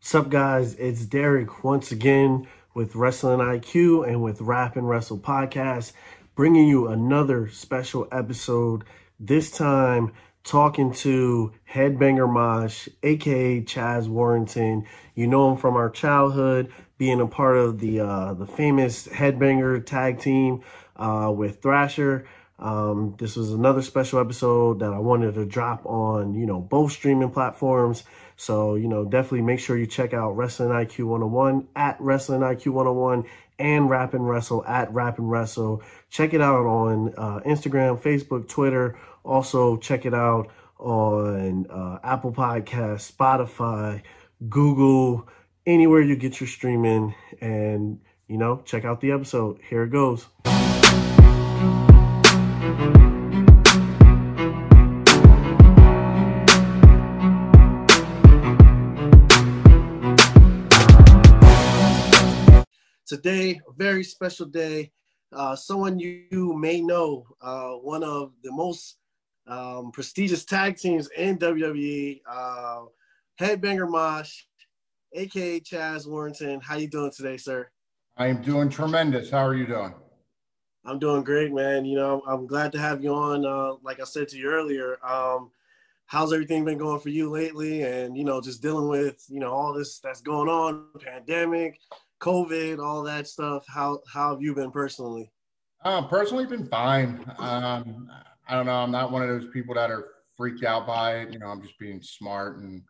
What's up, guys? It's Derrick once again with Wrestling IQ and with Rap and Wrestle Podcast, bringing you another special episode. This time, talking to Headbanger Mosh, aka Chaz Warrington. You know him from our childhood, being a part of the uh, the famous Headbanger tag team uh, with Thrasher. Um, this was another special episode that I wanted to drop on, you know, both streaming platforms. So, you know, definitely make sure you check out Wrestling IQ 101 at Wrestling IQ 101 and Rap and Wrestle at Rap and Wrestle. Check it out on uh, Instagram, Facebook, Twitter. Also, check it out on uh, Apple Podcasts, Spotify, Google, anywhere you get your streaming. And, you know, check out the episode. Here it goes. Today, a very special day. Uh, someone you, you may know, uh, one of the most um, prestigious tag teams in WWE, uh, Headbanger Mosh, aka Chaz Warrington. How you doing today, sir? I am doing tremendous. How are you doing? I'm doing great, man. You know, I'm glad to have you on. Uh, like I said to you earlier, um, how's everything been going for you lately? And you know, just dealing with you know all this that's going on, pandemic, COVID, all that stuff. How how have you been personally? Uh, personally, been fine. Um, I don't know. I'm not one of those people that are freaked out by it. You know, I'm just being smart and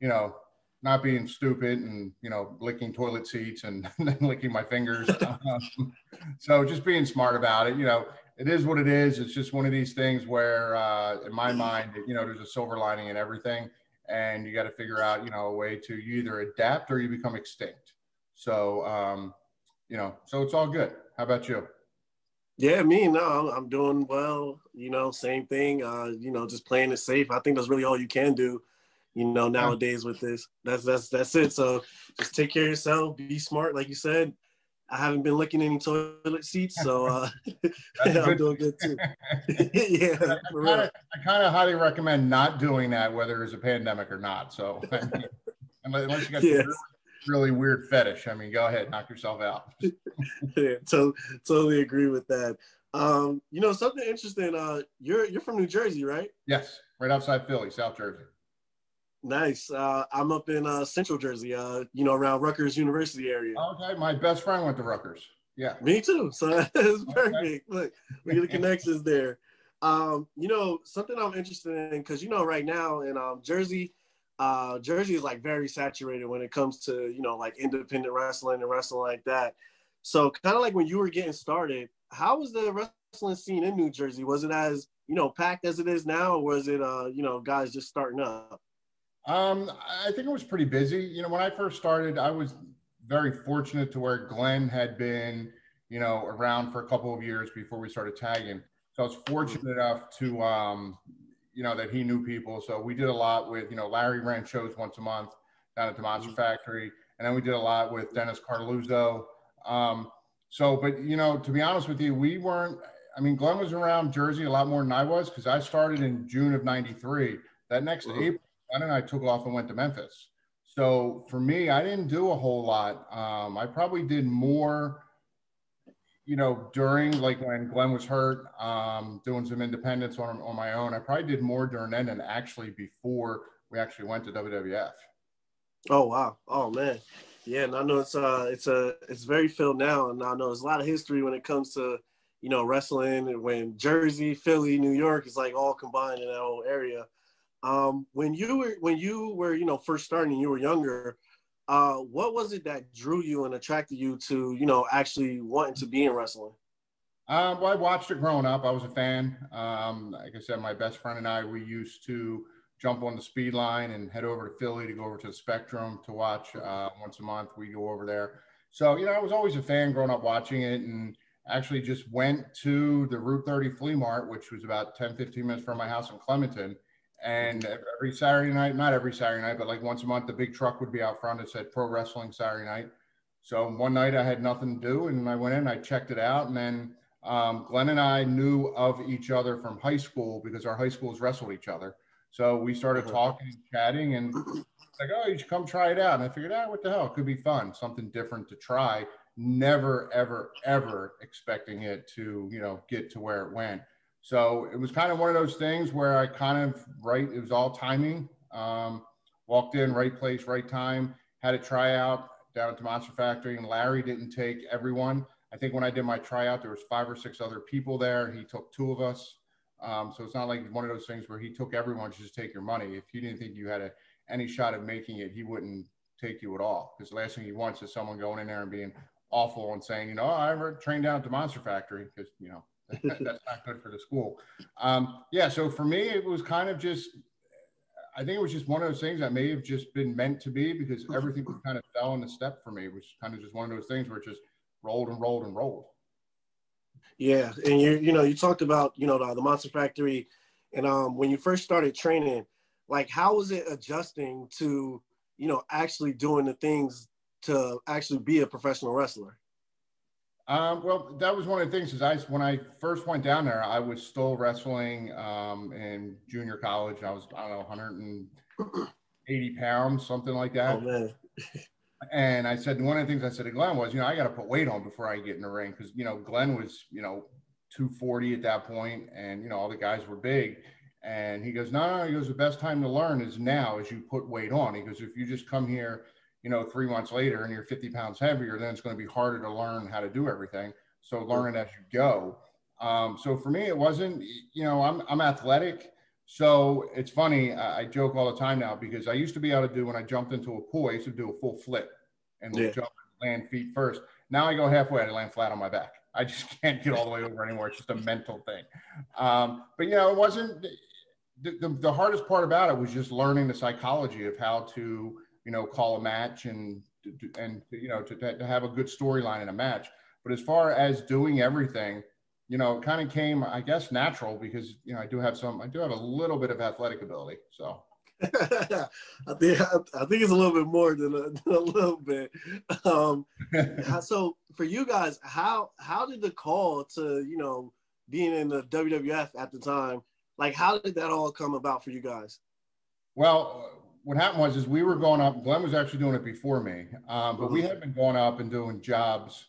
you know not being stupid and you know licking toilet seats and licking my fingers um, so just being smart about it you know it is what it is it's just one of these things where uh, in my mind you know there's a silver lining in everything and you got to figure out you know a way to you either adapt or you become extinct so um, you know so it's all good how about you yeah, me, no, I'm, doing well. You know, same thing. Uh, you know, just playing it safe. I think that's really all you can do you know, nowadays with this. That's that's that's it. So just take care of yourself, be smart, like you said. I haven't been licking any toilet seats, so uh, I'm doing good too. yeah, for real. I kind of highly recommend not doing that, whether there's a pandemic or not. So unless you got yes. Really, weird fetish, I mean, go ahead, knock yourself out. yeah, to, totally agree with that. Um, you know, something interesting. Uh, you're you're from New Jersey, right? Yes, right outside Philly, South Jersey. Nice. Uh, I'm up in uh, Central Jersey, uh, you know, around Rutgers University area. Okay, my best friend went to Rutgers. Yeah. Me too. So it's perfect. Look, we get the connections there. Um, you know, something I'm interested in because you know, right now in um, Jersey, uh, Jersey is like very saturated when it comes to you know like independent wrestling and wrestling like that. So kind of like when you were getting started, how was the wrestling scene in New Jersey? Was it as you know packed as it is now, or was it uh, you know guys just starting up? Um, I think it was pretty busy. You know, when I first started, I was very fortunate to where Glenn had been, you know, around for a couple of years before we started tagging. So I was fortunate enough to, um, you know, that he knew people. So we did a lot with, you know, Larry ran shows once a month down at the Monster Factory, and then we did a lot with Dennis Coralluzzo. Um, so, but you know, to be honest with you, we weren't. I mean, Glenn was around Jersey a lot more than I was because I started in June of '93. That next mm-hmm. April Glenn and I took off and went to Memphis. So for me, I didn't do a whole lot. Um, I probably did more, you know, during like when Glenn was hurt, um, doing some independence on, on my own. I probably did more during then than actually before we actually went to WWF. Oh wow! Oh man, yeah. And I know it's uh it's a it's very filled now, and I know there's a lot of history when it comes to you know wrestling and when Jersey, Philly, New York is like all combined in that whole area. Um, when you were when you were you know first starting, you were younger. Uh, what was it that drew you and attracted you to you know actually wanting to be in wrestling? Um, well, I watched it growing up. I was a fan. Um, like I said, my best friend and I we used to jump on the speed line and head over to Philly to go over to the Spectrum to watch uh, once a month. We go over there. So you know, I was always a fan growing up watching it and actually just went to the Route 30 Flea Mart, which was about 10, 15 minutes from my house in Clementon and every Saturday night, not every Saturday night, but like once a month, the big truck would be out front It said Pro Wrestling Saturday Night. So one night I had nothing to do, and I went in, I checked it out, and then um, Glenn and I knew of each other from high school because our high schools wrestled each other. So we started talking and chatting, and like, oh, you should come try it out. And I figured, ah, what the hell? It could be fun, something different to try. Never, ever, ever expecting it to, you know, get to where it went. So it was kind of one of those things where I kind of right, it was all timing. Um, walked in, right place, right time, had a tryout down at the Monster Factory, and Larry didn't take everyone. I think when I did my tryout, there was five or six other people there. He took two of us. Um, so it's not like one of those things where he took everyone to just take your money. If you didn't think you had a, any shot of making it, he wouldn't take you at all. Because the last thing he wants is someone going in there and being awful and saying, you know, oh, I ever trained down at the Monster Factory because you know that's not good for the school. Um, yeah, so for me, it was kind of just. I think it was just one of those things that may have just been meant to be because everything kind of fell in the step for me. It was kind of just one of those things where it just rolled and rolled and rolled. Yeah, and you you know you talked about you know the, the Monster Factory, and um when you first started training, like how was it adjusting to you know actually doing the things to actually be a professional wrestler? Um, well, that was one of the things. Is I when I first went down there, I was still wrestling um, in junior college. I was I don't know 180 pounds, something like that. Oh and I said one of the things I said to Glenn was, you know, I got to put weight on before I get in the ring because you know Glenn was you know 240 at that point, and you know all the guys were big. And he goes, no, no, he goes, the best time to learn is now as you put weight on. He goes, if you just come here you know, three months later and you're 50 pounds heavier, then it's going to be harder to learn how to do everything. So learn it as you go. Um, so for me, it wasn't, you know, I'm, I'm athletic. So it's funny. I, I, joke all the time now because I used to be able to do when I jumped into a pool, I used to do a full flip and yeah. jump land feet first. Now I go halfway, I land flat on my back. I just can't get all the way over anymore. It's just a mental thing. Um, but you know, it wasn't the, the, the hardest part about it was just learning the psychology of how to you know, call a match and and you know to, to have a good storyline in a match. But as far as doing everything, you know, it kind of came, I guess, natural because you know I do have some, I do have a little bit of athletic ability. So I think I think it's a little bit more than a, than a little bit. Um, so for you guys, how how did the call to you know being in the WWF at the time, like how did that all come about for you guys? Well, what happened was is we were going up. Glenn was actually doing it before me, um, but we had been going up and doing jobs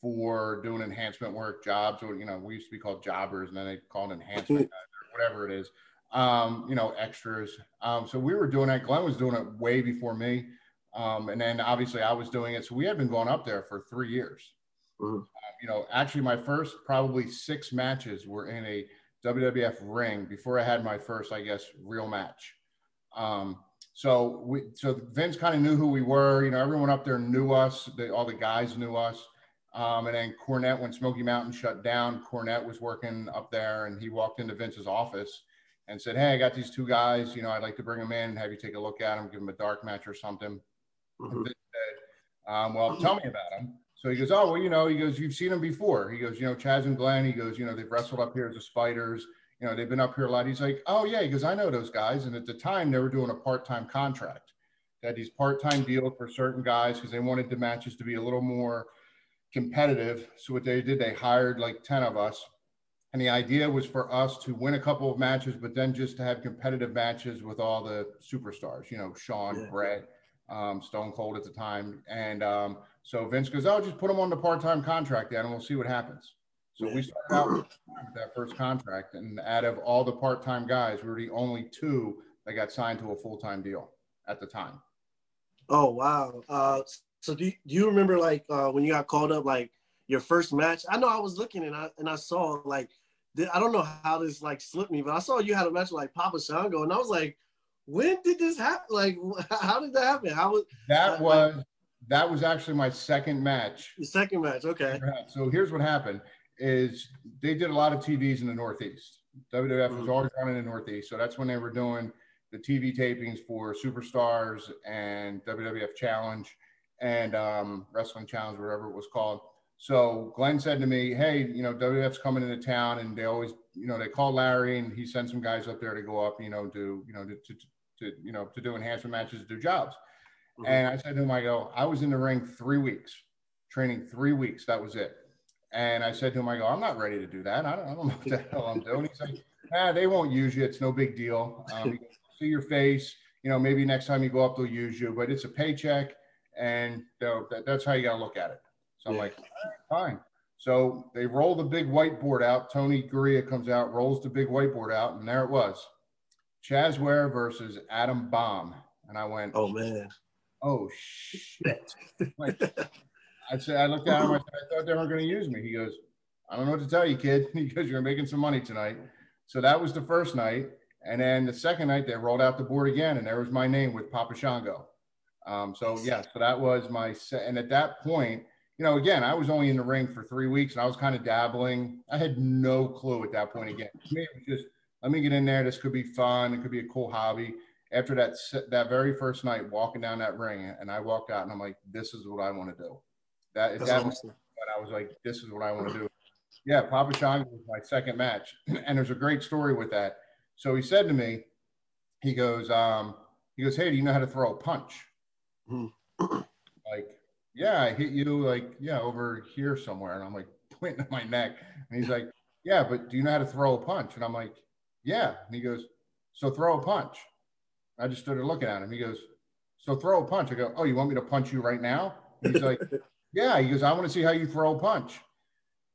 for doing enhancement work, jobs, or you know, we used to be called jobbers, and then they called enhancement or whatever it is. Um, you know, extras. Um, so we were doing that. Glenn was doing it way before me, um, and then obviously I was doing it. So we had been going up there for three years. Mm-hmm. Uh, you know, actually, my first probably six matches were in a WWF ring before I had my first, I guess, real match. Um, so we, so Vince kind of knew who we were. You know, everyone up there knew us. All the guys knew us. Um, and then Cornette, when Smoky Mountain shut down, Cornette was working up there, and he walked into Vince's office and said, "Hey, I got these two guys. You know, I'd like to bring them in, and have you take a look at them, give them a dark match or something." Mm-hmm. Vince said, um, "Well, tell me about them." So he goes, "Oh, well, you know," he goes, "You've seen them before." He goes, "You know, Chaz and Glenn." He goes, "You know, they've wrestled up here as the Spiders." You know, they've been up here a lot. He's like, oh yeah, because I know those guys. And at the time, they were doing a part-time contract. They had these part-time deals for certain guys because they wanted the matches to be a little more competitive. So what they did, they hired like ten of us, and the idea was for us to win a couple of matches, but then just to have competitive matches with all the superstars. You know, Shawn, yeah. Bret, um, Stone Cold at the time, and um, so Vince goes, "Oh, just put them on the part-time contract, then, and we'll see what happens." So we started out with that first contract, and out of all the part-time guys, we were the only two that got signed to a full-time deal at the time. Oh wow! Uh, so do you, do you remember like uh, when you got called up, like your first match? I know I was looking and I and I saw like I don't know how this like slipped me, but I saw you had a match with, like Papa Shango, and I was like, when did this happen? Like, how did that happen? How was that? Was like, that was actually my second match? The second match, okay. So here's what happened is they did a lot of TVs in the Northeast. WWF was mm-hmm. always running in the Northeast, so that's when they were doing the TV tapings for Superstars and WWF Challenge and um, Wrestling Challenge, whatever it was called. So Glenn said to me, "Hey, you know WWF's coming into town, and they always, you know, they call Larry, and he sends some guys up there to go up, you know, do, you know, to, to, to you know, to do enhancement matches, do jobs." Mm-hmm. And I said to him, "I go, I was in the ring three weeks, training three weeks. That was it." And I said to him, I go, I'm not ready to do that. I don't, I don't know what the hell I'm doing. He's like, ah, they won't use you. It's no big deal. Um, see your face. you know, maybe next time you go up, they'll use you, but it's a paycheck, and that, that's how you got to look at it. So I'm like, fine. So they roll the big whiteboard out. Tony Garea comes out, rolls the big whiteboard out, and there it was. Chaz Ware versus Adam Bomb. And I went, Oh man. Oh shit. like, I said, I looked at him, I, said, I thought they weren't going to use me. He goes, I don't know what to tell you, kid. He goes, You're making some money tonight. So that was the first night. And then the second night, they rolled out the board again, and there was my name with Papa Shango. Um, so, yeah, so that was my set. And at that point, you know, again, I was only in the ring for three weeks and I was kind of dabbling. I had no clue at that point. Again, to me, it was just let me get in there. This could be fun. It could be a cool hobby. After that, that very first night, walking down that ring, and I walked out and I'm like, this is what I want to do. That, That's that awesome. I was like, this is what I want to do. Yeah, Papa Shango was my second match, and there's a great story with that. So he said to me, he goes, um, he goes, hey, do you know how to throw a punch? Mm-hmm. like, yeah, I hit you like, yeah, over here somewhere. And I'm like pointing at my neck. And he's like, yeah, but do you know how to throw a punch? And I'm like, yeah. And he goes, so throw a punch. I just stood there looking at him. He goes, so throw a punch. I go, oh, you want me to punch you right now? He's like, yeah. He goes, I want to see how you throw a punch.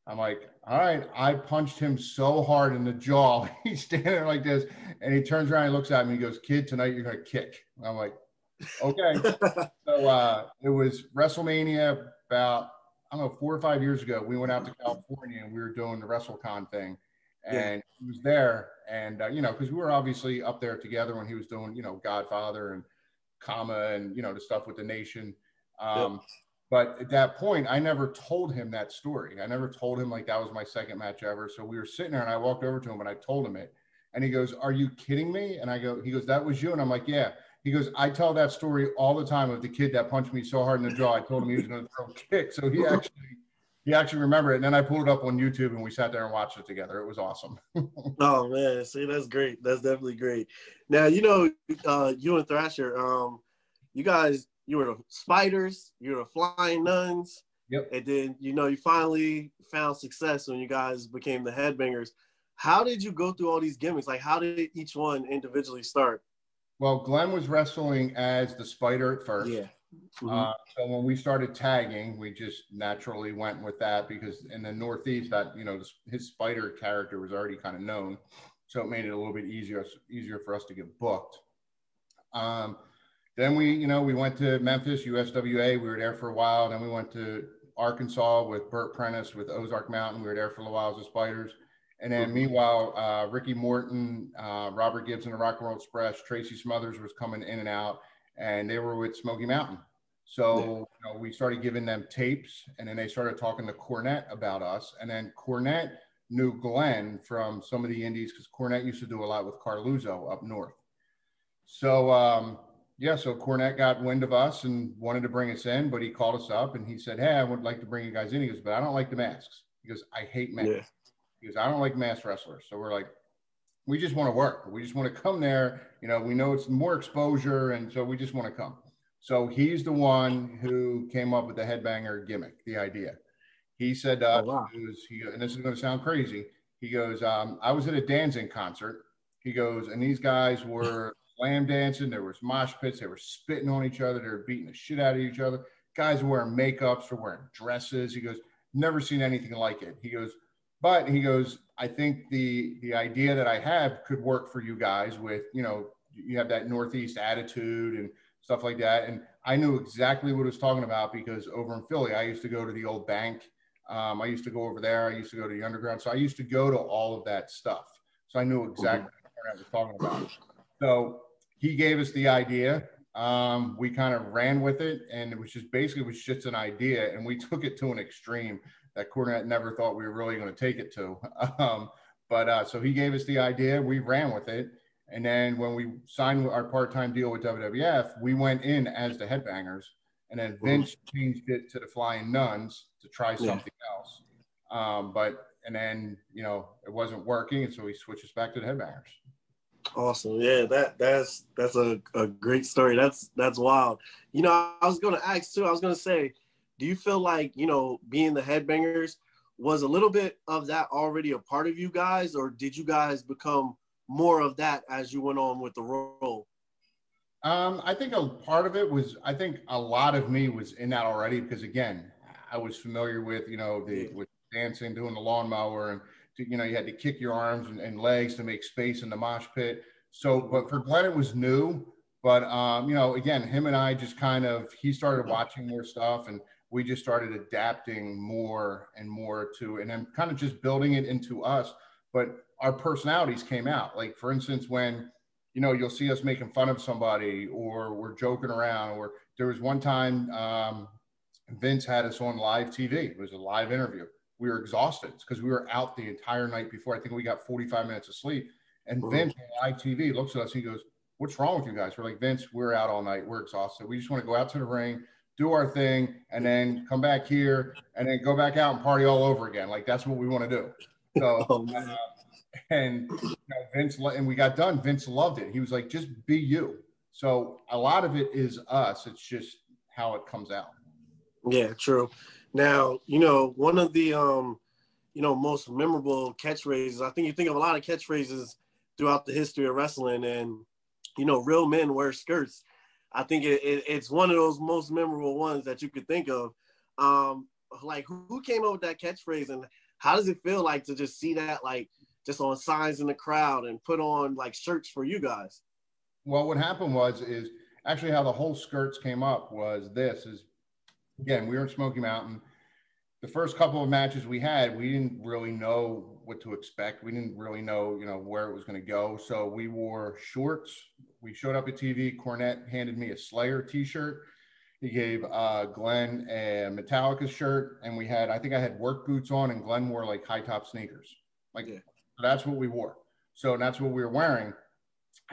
I'm like, all right. I punched him so hard in the jaw. He's standing there like this. And he turns around and looks at me. He goes, kid, tonight you're going to kick. I'm like, Okay. so uh, it was WrestleMania about, I don't know, four or five years ago. We went out to California and we were doing the WrestleCon thing. And yeah. he was there. And, uh, you know, because we were obviously up there together when he was doing, you know, Godfather and Kama and, you know, the stuff with the nation. Um, But at that point, I never told him that story. I never told him like that was my second match ever. So we were sitting there and I walked over to him and I told him it. And he goes, Are you kidding me? And I go, He goes, That was you. And I'm like, Yeah. He goes, I tell that story all the time of the kid that punched me so hard in the jaw. I told him he was going to throw a kick. So he actually he actually remembered it. And then I pulled it up on YouTube and we sat there and watched it together. It was awesome. oh man, see that's great. That's definitely great. Now you know uh, you and Thrasher, um, you guys, you were the spiders, you were the flying nuns. Yep. And then you know you finally found success when you guys became the headbangers. How did you go through all these gimmicks? Like how did each one individually start? Well, Glenn was wrestling as the spider at first. Yeah. Mm-hmm. Uh, so when we started tagging, we just naturally went with that because in the Northeast, that you know, his spider character was already kind of known, so it made it a little bit easier easier for us to get booked. Um, then we, you know, we went to Memphis, USWA. We were there for a while. Then we went to Arkansas with Bert Prentice with Ozark Mountain. We were there for a while as the Spiders. And then mm-hmm. meanwhile, uh, Ricky Morton, uh, Robert Gibson, and the Rock and Roll Express, Tracy Smothers was coming in and out, and they were with Smoky Mountain. So yeah. you know, we started giving them tapes, and then they started talking to Cornette about us. And then Cornette knew Glenn from some of the indies because Cornette used to do a lot with Coralluzzo up north. So um, yeah, so Cornette got wind of us and wanted to bring us in, but he called us up and he said, "Hey, I would like to bring you guys in." He goes, "But I don't like the masks." He goes, "I hate masks." Yeah because I don't like mass wrestlers. So we're like, we just want to work. We just want to come there. You know, we know it's more exposure, and so we just want to come. So he's the one who came up with the headbanger gimmick, the idea. He said, uh, oh, wow. was, he, and this is going to sound crazy. He goes, um, I was at a dancing concert. He goes, and these guys were slam dancing. There was mosh pits. They were spitting on each other. They were beating the shit out of each other. Guys were wearing makeups or wearing dresses. He goes, never seen anything like it. He goes, but he goes, I think the the idea that I have could work for you guys with, you know, you have that Northeast attitude and stuff like that. And I knew exactly what he was talking about because over in Philly, I used to go to the old bank. Um, I used to go over there. I used to go to the underground. So I used to go to all of that stuff. So I knew exactly mm-hmm. what I was talking about. So he gave us the idea. Um, we kind of ran with it, and it was just basically it was just an idea, and we took it to an extreme that Cornette never thought we were really going to take it to. Um, but uh, so he gave us the idea, we ran with it. And then when we signed our part time deal with WWF, we went in as the headbangers. And then Vince changed it to the Flying Nuns to try something yeah. else. Um, but, and then, you know, it wasn't working. And so he switches back to the headbangers. Awesome. Yeah, that that's that's a, a great story. That's that's wild. You know, I was gonna ask too, I was gonna say, do you feel like you know being the headbangers was a little bit of that already a part of you guys or did you guys become more of that as you went on with the role Um, I think a part of it was, I think a lot of me was in that already because again, I was familiar with, you know, the with dancing, doing the lawnmower, and you know, you had to kick your arms and, and legs to make space in the mosh pit. So, but for Glenn, it was new. But um, you know, again, him and I just kind of he started watching more stuff, and we just started adapting more and more to, and then kind of just building it into us. But our personalities came out. Like for instance, when you know you'll see us making fun of somebody, or we're joking around, or there was one time um, Vince had us on live TV. It was a live interview. We were exhausted because we were out the entire night before. I think we got 45 minutes of sleep. And Vince on live TV looks at us. He goes, what's wrong with you guys? We're like, Vince, we're out all night. We're exhausted. We just want to go out to the ring, do our thing, and then come back here and then go back out and party all over again. Like that's what we want to do. So, oh, uh, and you know, Vince, and we got done. Vince loved it. He was like, just be you. So a lot of it is us. It's just how it comes out. Yeah, true. Now, you know, one of the um, you know, most memorable catchphrases, I think you think of a lot of catchphrases throughout the history of wrestling and you know, real men wear skirts. I think it, it, it's one of those most memorable ones that you could think of. Um, like who came up with that catchphrase and how does it feel like to just see that like just on signs in the crowd and put on like shirts for you guys? Well, what happened was is actually how the whole skirts came up was this is again, we were in Smoky Mountain. The first couple of matches we had, we didn't really know what to expect. We didn't really know, you know, where it was going to go. So we wore shorts. We showed up at TV. Cornette handed me a Slayer T-shirt. He gave uh, Glenn a Metallica shirt, and we had, I think I had work boots on, and Glenn wore like high top sneakers. Like yeah. that's what we wore. So that's what we were wearing.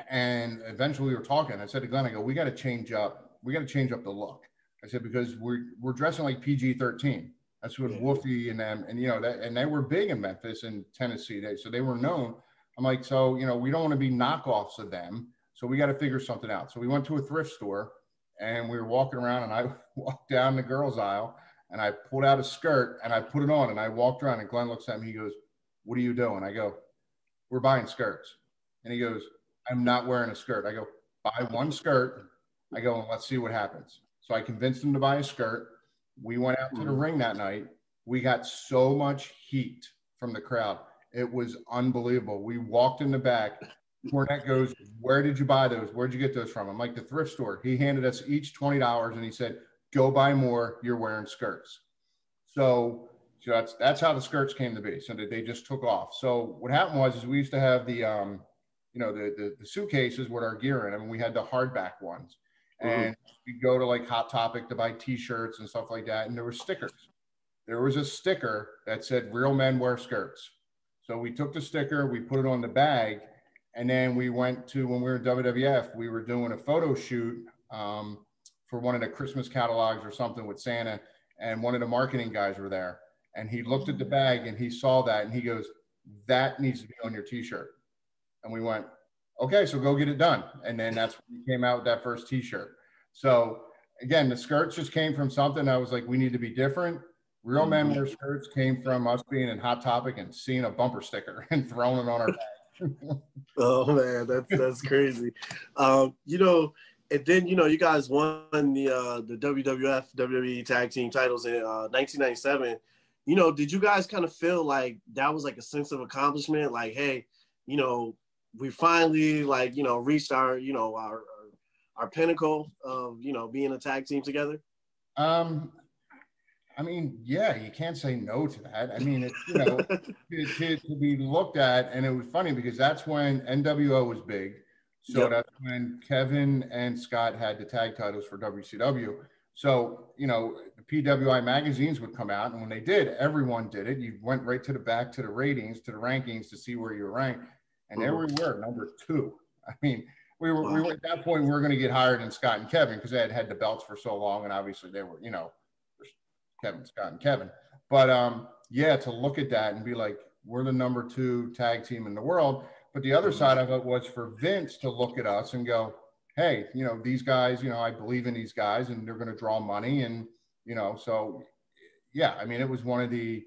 And eventually we were talking. I said to Glenn, I go, we got to change up. We got to change up the look. I said because we're we're dressing like PG thirteen. That's what yeah. Wolfie and them, and you know that, and they were big in Memphis and Tennessee. They, so they were known. I'm like, so you know, we don't want to be knockoffs of them. So we got to figure something out. So we went to a thrift store, and we were walking around, and I walked down the girls' aisle, and I pulled out a skirt, and I put it on, and I walked around, and Glenn looks at me, he goes, "What are you doing?" I go, "We're buying skirts," and he goes, "I'm not wearing a skirt." I go, "Buy one skirt." I go, and "Let's see what happens." So I convinced him to buy a skirt. We went out to the ring that night. We got so much heat from the crowd. It was unbelievable. We walked in the back. Cornette goes, Where did you buy those? Where'd you get those from? I'm like, The thrift store. He handed us each $20 and he said, Go buy more. You're wearing skirts. So, so that's that's how the skirts came to be. So that they just took off. So what happened was is we used to have the um, you know, the, the, the suitcases with our gear in them. And we had the hardback ones. Mm-hmm. And we go to like Hot Topic to buy T-shirts and stuff like that, and there were stickers. There was a sticker that said "Real men wear skirts." So we took the sticker, we put it on the bag, and then we went to when we were in WWF, we were doing a photo shoot um, for one of the Christmas catalogs or something with Santa, and one of the marketing guys were there, and he looked at the bag and he saw that, and he goes, "That needs to be on your T-shirt," and we went, "Okay, so go get it done," and then that's when he came out with that first T-shirt. So again, the skirts just came from something I was like, we need to be different. Real men mm-hmm. wear skirts came from us being in Hot Topic and seeing a bumper sticker and throwing it on our back. oh man, that's that's crazy. Um, you know, and then you know, you guys won the uh, the WWF WWE Tag Team titles in uh, 1997. You know, did you guys kind of feel like that was like a sense of accomplishment? Like, hey, you know, we finally like you know reached our you know our our pinnacle of you know being a tag team together? Um, I mean, yeah, you can't say no to that. I mean, it's you know to, to, to, be looked at, and it was funny because that's when NWO was big. So yep. that's when Kevin and Scott had the tag titles for WCW. So you know, the PWI magazines would come out, and when they did, everyone did it. You went right to the back to the ratings, to the rankings to see where you were ranked, and there mm-hmm. we were, number two. I mean, we were, we were at that point we were going to get hired in Scott and Kevin because they had had the belts for so long, and obviously they were, you know, Kevin, Scott, and Kevin. But um, yeah, to look at that and be like, we're the number two tag team in the world. But the other mm-hmm. side of it was for Vince to look at us and go, hey, you know, these guys, you know, I believe in these guys and they're going to draw money. And, you know, so yeah, I mean, it was one of the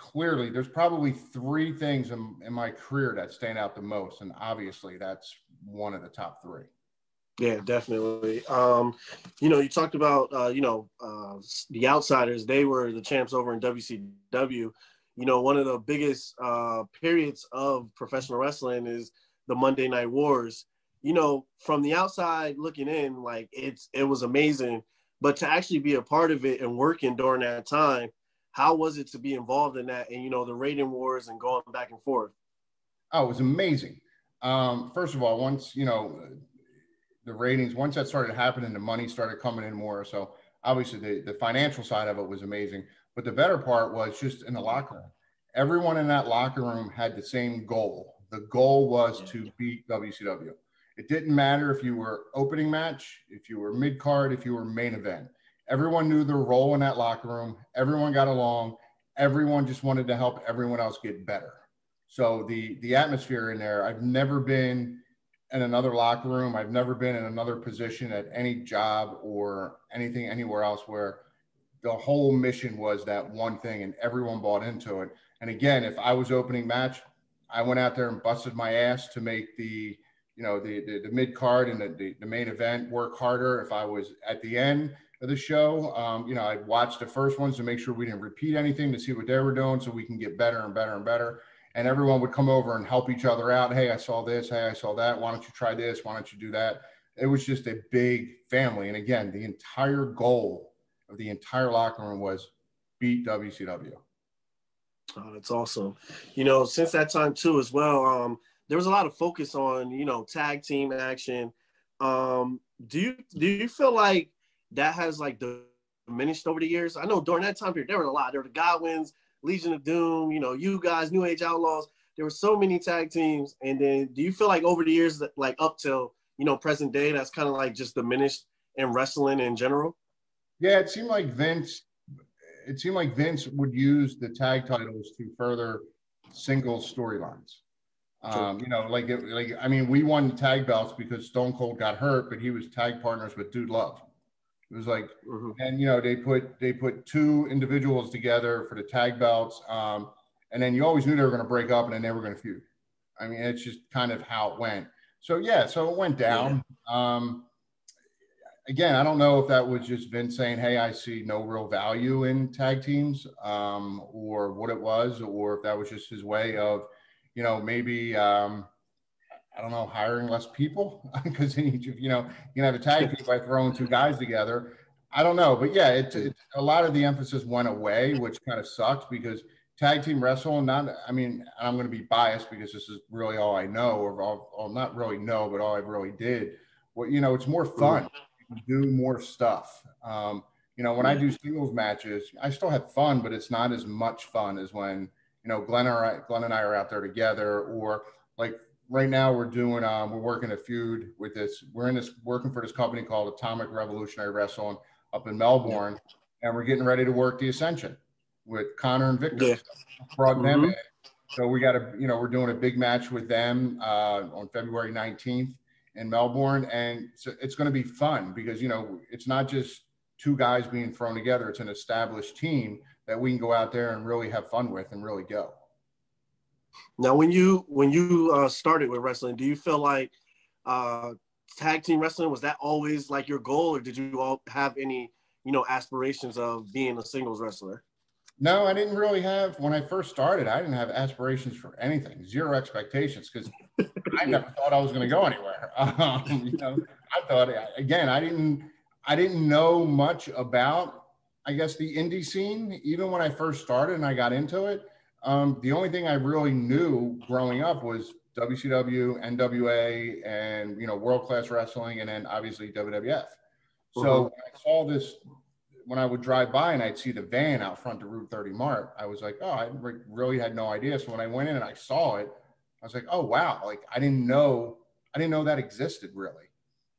clearly there's probably three things in, in my career that stand out the most. And obviously that's one of the top three. Yeah, definitely. Um, you know, you talked about uh, you know uh, the outsiders. They were the champs over in WCW. You know, one of the biggest uh, periods of professional wrestling is the Monday Night Wars. You know, from the outside looking in, like it's it was amazing, but to actually be a part of it and working during that time, how was it to be involved in that? And you know, the rating wars and going back and forth. Oh, it was amazing. Um, first of all, once you know the ratings, once that started happening, the money started coming in more. So obviously the, the financial side of it was amazing. But the better part was just in the locker room. Everyone in that locker room had the same goal. The goal was to beat WCW. It didn't matter if you were opening match, if you were mid card, if you were main event. Everyone knew their role in that locker room. Everyone got along. Everyone just wanted to help everyone else get better. So the the atmosphere in there, I've never been in another locker room. I've never been in another position at any job or anything anywhere else where the whole mission was that one thing and everyone bought into it. And again, if I was opening match, I went out there and busted my ass to make the, you know, the the, the mid card and the, the, the, main event work harder. If I was at the end of the show, um, you know, I watched the first ones to make sure we didn't repeat anything to see what they were doing so we can get better and better and better and everyone would come over and help each other out. Hey, I saw this. Hey, I saw that. Why don't you try this? Why don't you do that? It was just a big family. And again, the entire goal of the entire locker room was beat WCW. Oh, that's awesome. You know, since that time too, as well, um, there was a lot of focus on you know tag team action. Um, do you do you feel like that has like diminished over the years? I know during that time period there were a lot. There were the Godwins, Legion of Doom, you know, you guys, New Age Outlaws. There were so many tag teams. And then do you feel like over the years that like up till, you know, present day, that's kind of like just diminished in wrestling in general? Yeah, it seemed like Vince it seemed like Vince would use the tag titles to further single storylines. Um, you know, like it, like I mean, we won the tag belts because Stone Cold got hurt, but he was tag partners with Dude Love. It was like, mm-hmm. and you know, they put they put two individuals together for the tag belts, um, and then you always knew they were going to break up and then they were going to feud. I mean, it's just kind of how it went. So yeah, so it went down. Yeah. Um, again, I don't know if that was just Vince saying, "Hey, I see no real value in tag teams," um, or what it was, or if that was just his way of, you know, maybe. Um, I don't know, hiring less people because in each of you know you can have a tag team by throwing two guys together. I don't know, but yeah, it, it, a lot of the emphasis went away, which kind of sucked because tag team wrestling. Not, I mean, I'm going to be biased because this is really all I know, or all, all not really know, but all I really did. Well, you know, it's more fun. do more stuff. Um, you know, when I do singles matches, I still have fun, but it's not as much fun as when you know Glenn or I, Glenn and I are out there together, or like right now we're doing um, we're working a feud with this we're in this working for this company called atomic revolutionary wrestling up in melbourne and we're getting ready to work the ascension with connor and victor yeah. brought mm-hmm. them in so we got a you know we're doing a big match with them uh, on february 19th in melbourne and so it's going to be fun because you know it's not just two guys being thrown together it's an established team that we can go out there and really have fun with and really go now, when you when you uh, started with wrestling, do you feel like uh, tag team wrestling was that always like your goal, or did you all have any you know aspirations of being a singles wrestler? No, I didn't really have. When I first started, I didn't have aspirations for anything, zero expectations, because I never thought I was going to go anywhere. Um, you know, I thought again, I didn't, I didn't know much about, I guess, the indie scene. Even when I first started and I got into it, um, the only thing I really knew growing up was WCW, NWA, and you know world class wrestling, and then obviously WWF. So uh-huh. when I saw this, when I would drive by and I'd see the van out front of Route 30 Mart, I was like, oh, I really had no idea. So when I went in and I saw it, I was like, oh wow, like I didn't know, I didn't know that existed really,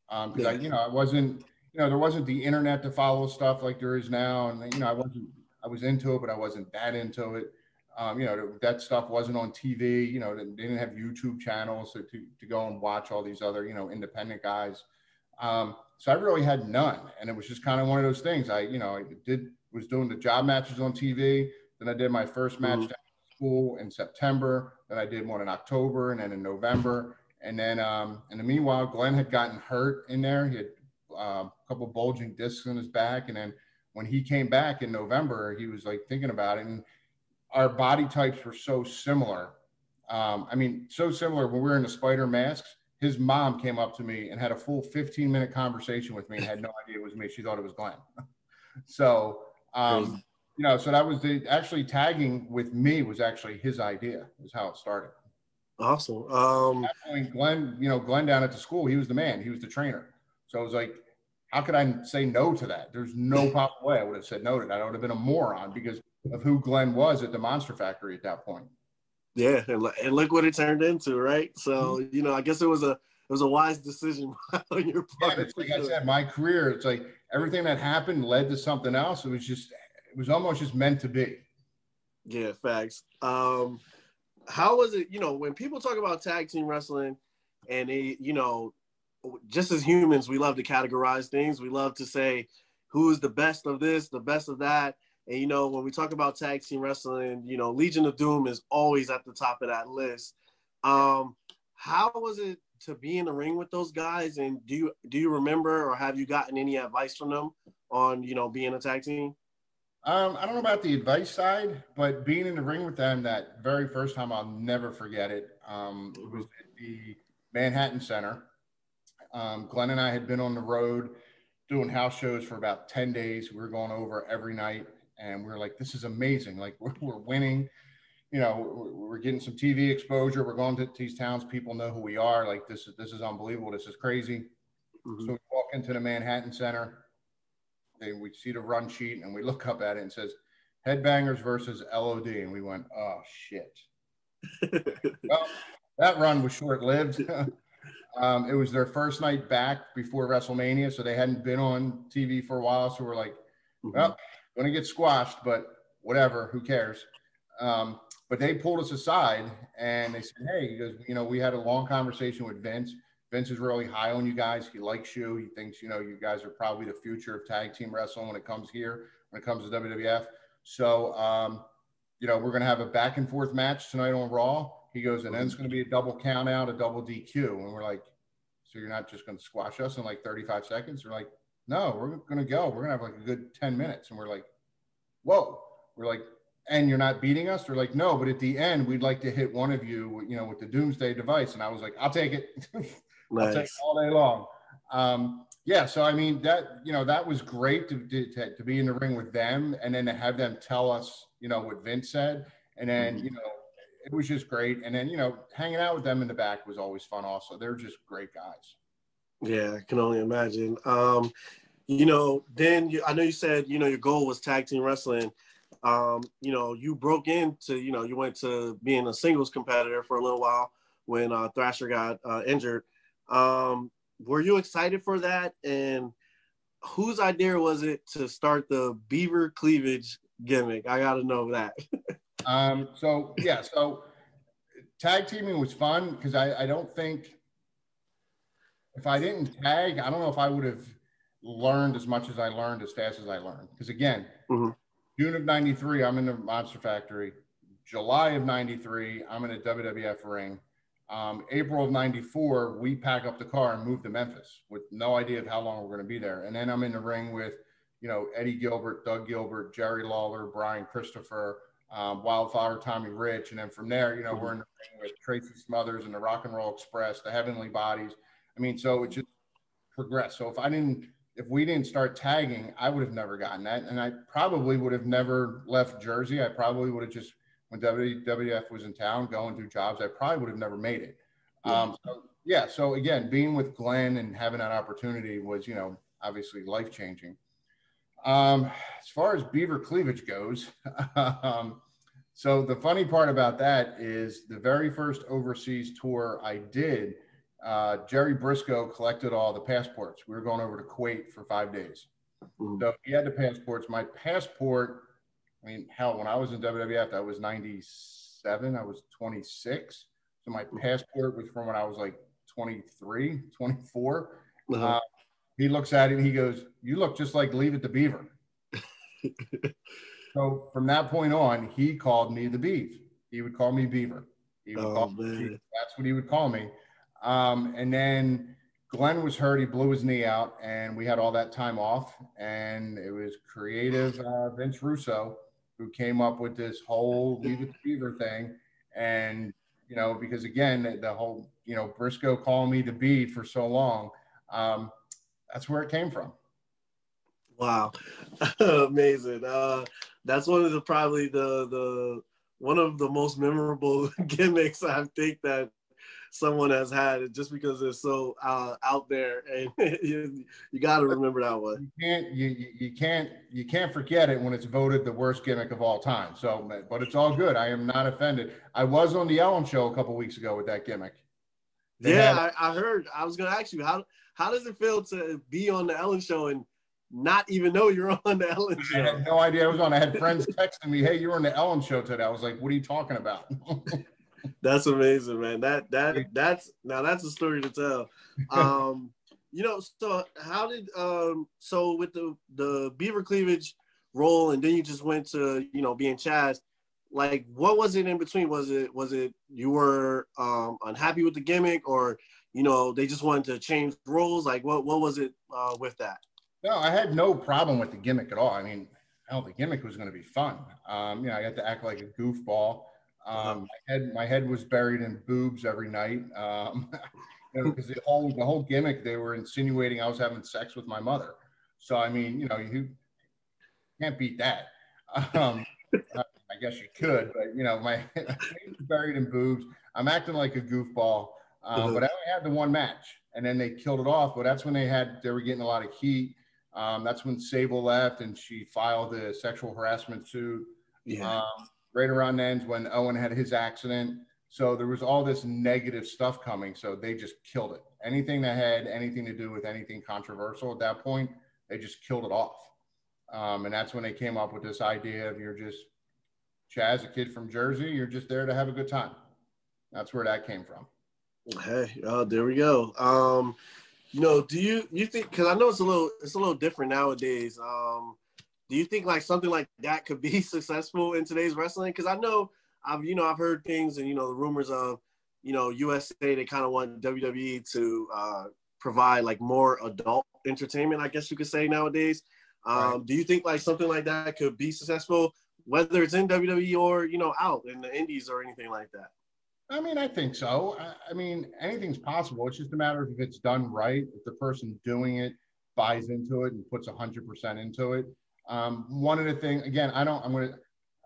because um, yeah. I, you know, I wasn't, you know, there wasn't the internet to follow stuff like there is now, and you know, I wasn't, I was into it, but I wasn't that into it. Um, you know, that stuff wasn't on TV. You know, they didn't have YouTube channels to, to, to go and watch all these other, you know, independent guys. Um, so I really had none. And it was just kind of one of those things. I, you know, I did, was doing the job matches on TV. Then I did my first match mm-hmm. school in September. Then I did one in October and then in November. And then um, in the meanwhile, Glenn had gotten hurt in there. He had uh, a couple bulging discs in his back. And then when he came back in November, he was like thinking about it. And our body types were so similar. Um, I mean, so similar when we were in the spider masks. His mom came up to me and had a full 15 minute conversation with me and had no idea it was me. She thought it was Glenn. so, um, you know, so that was the actually tagging with me was actually his idea, is how it started. Awesome. Um, point, Glenn, you know, Glenn down at the school, he was the man, he was the trainer. So I was like, how could I say no to that? There's no possible way I would have said no to that. I would have been a moron because of who Glenn was at the Monster Factory at that point. Yeah, and, and look what it turned into, right? So mm-hmm. you know, I guess it was a it was a wise decision on your part. Yeah, like I said, my career, it's like everything that happened led to something else. It was just it was almost just meant to be. Yeah, facts. Um, how was it? You know, when people talk about tag team wrestling, and they, you know, just as humans, we love to categorize things. We love to say who's the best of this, the best of that. And you know, when we talk about tag team wrestling, you know, Legion of Doom is always at the top of that list. Um, how was it to be in the ring with those guys? And do you do you remember or have you gotten any advice from them on you know being a tag team? Um, I don't know about the advice side, but being in the ring with them that very first time, I'll never forget it. Um, it was at the Manhattan Center. Um, Glenn and I had been on the road doing house shows for about 10 days. We were going over every night and we are like, this is amazing. Like we're, we're winning, you know, we're, getting some TV exposure. We're going to these towns. People know who we are. Like this is, this is unbelievable. This is crazy. Mm-hmm. So we walk into the Manhattan Center. They, we see the run sheet and we look up at it and says headbangers versus LOD. And we went, oh shit. well, that run was short lived. um, it was their first night back before WrestleMania. So they hadn't been on TV for a while. So we're like, mm-hmm. well, going to get squashed, but whatever, who cares? Um, but they pulled us aside and they said, hey, because you know, we had a long conversation with Vince. Vince is really high on you guys. He likes you. He thinks, you know, you guys are probably the future of tag team wrestling when it comes here, when it comes to WWF. So, um, you know, we're going to have a back and forth match tonight on Raw. He goes, and then it's going to be a double count out, a double DQ. And we're like, so you're not just going to squash us in like 35 seconds? We're like, no, we're going to go. We're going to have like a good 10 minutes. And we're like, whoa. We're like, and you're not beating us? They're like, no, but at the end, we'd like to hit one of you, you know, with the doomsday device. And I was like, I'll take it. Nice. I'll take it all day long. Um, yeah. So, I mean, that, you know, that was great to, to, to be in the ring with them and then to have them tell us, you know, what Vince said. And then, mm-hmm. you know, it was just great. And then, you know, hanging out with them in the back was always fun also. They're just great guys. Yeah, I can only imagine. Um, you know, then you, I know you said you know your goal was tag team wrestling. Um, you know, you broke into you know you went to being a singles competitor for a little while when uh, Thrasher got uh, injured. Um, were you excited for that? And whose idea was it to start the beaver cleavage gimmick? I got to know that. um, so yeah, so tag teaming was fun because I, I don't think if I didn't tag, I don't know if I would have learned as much as I learned as fast as I learned. Because again, mm-hmm. June of 93, I'm in the Monster Factory. July of 93, I'm in a WWF ring. Um, April of 94, we pack up the car and move to Memphis with no idea of how long we're going to be there. And then I'm in the ring with, you know, Eddie Gilbert, Doug Gilbert, Jerry Lawler, Brian Christopher, um, Wildfire, Tommy Rich. And then from there, you know, mm-hmm. we're in the ring with Tracy Smothers and the Rock and Roll Express, the Heavenly Bodies. I mean, so it just progressed. So if I didn't, if we didn't start tagging, I would have never gotten that, and I probably would have never left Jersey. I probably would have just when WWF was in town going through jobs. I probably would have never made it. Um, so, yeah. So again, being with Glenn and having that opportunity was, you know, obviously life changing. Um, as far as Beaver cleavage goes, um, so the funny part about that is the very first overseas tour I did uh, Jerry Brisco collected all the passports. We were going over to Kuwait for five days. Mm-hmm. So he had the passports. My passport, I mean, hell, when I was in WWF, I was 97. I was 26. So my passport was from when I was like 23, 24. Uh-huh. Uh, he looks at it and he goes, You look just like Leave It to Beaver. so from that point on, he called me the Beef. He would call me Beaver. He would oh, call me, That's what he would call me. Um, and then Glenn was hurt. He blew his knee out, and we had all that time off. And it was creative uh, Vince Russo who came up with this whole Leave It Beaver thing. And, you know, because again, the whole, you know, Brisco calling me the bead for so long, um, that's where it came from. Wow. Amazing. Uh, that's one of the probably the the one of the most memorable gimmicks I think that someone has had it just because they're so uh, out there and you, you got to remember that one. You can't you, you can't you can't forget it when it's voted the worst gimmick of all time. So but it's all good. I am not offended. I was on the ellen show a couple weeks ago with that gimmick. They yeah had, I, I, heard. I was gonna ask you how how does it feel to be on the ellen show and not even know you're on the ellen show? i had no idea. I was on i had friends texting me hey you're on the ellen show today. I was like what are you talking about that's amazing, man. That that that's now that's a story to tell. Um, you know, so how did um so with the the beaver cleavage role and then you just went to, you know, being Chaz, like what was it in between? Was it was it you were um unhappy with the gimmick or you know they just wanted to change roles? Like what what was it uh with that? No, I had no problem with the gimmick at all. I mean, hell, the gimmick was going to be fun. Um, you know, I got to act like a goofball. Uh-huh. Um, my head, my head was buried in boobs every night. Um, you know, because the whole the whole gimmick they were insinuating I was having sex with my mother. So I mean, you know, you can't beat that. Um, I guess you could, but you know, my head was buried in boobs. I'm acting like a goofball, um, but I only had the one match, and then they killed it off. But that's when they had they were getting a lot of heat. Um, that's when Sable left, and she filed the sexual harassment suit. Yeah. Um, right around then when Owen had his accident. So there was all this negative stuff coming. So they just killed it. Anything that had anything to do with anything controversial at that point, they just killed it off. Um, and that's when they came up with this idea of you're just Chaz, a kid from Jersey, you're just there to have a good time. That's where that came from. Hey, oh, there we go. Um, you know, do you you think? Because I know it's a little it's a little different nowadays. Um, do you think like something like that could be successful in today's wrestling? Because I know I've you know I've heard things and you know the rumors of you know USA they kind of want WWE to uh, provide like more adult entertainment, I guess you could say nowadays. Um, right. Do you think like something like that could be successful, whether it's in WWE or you know out in the Indies or anything like that? I mean, I think so. I mean, anything's possible. It's just a matter of if it's done right, if the person doing it buys into it and puts 100% into it. Um, one of the things, again, I don't, I'm going to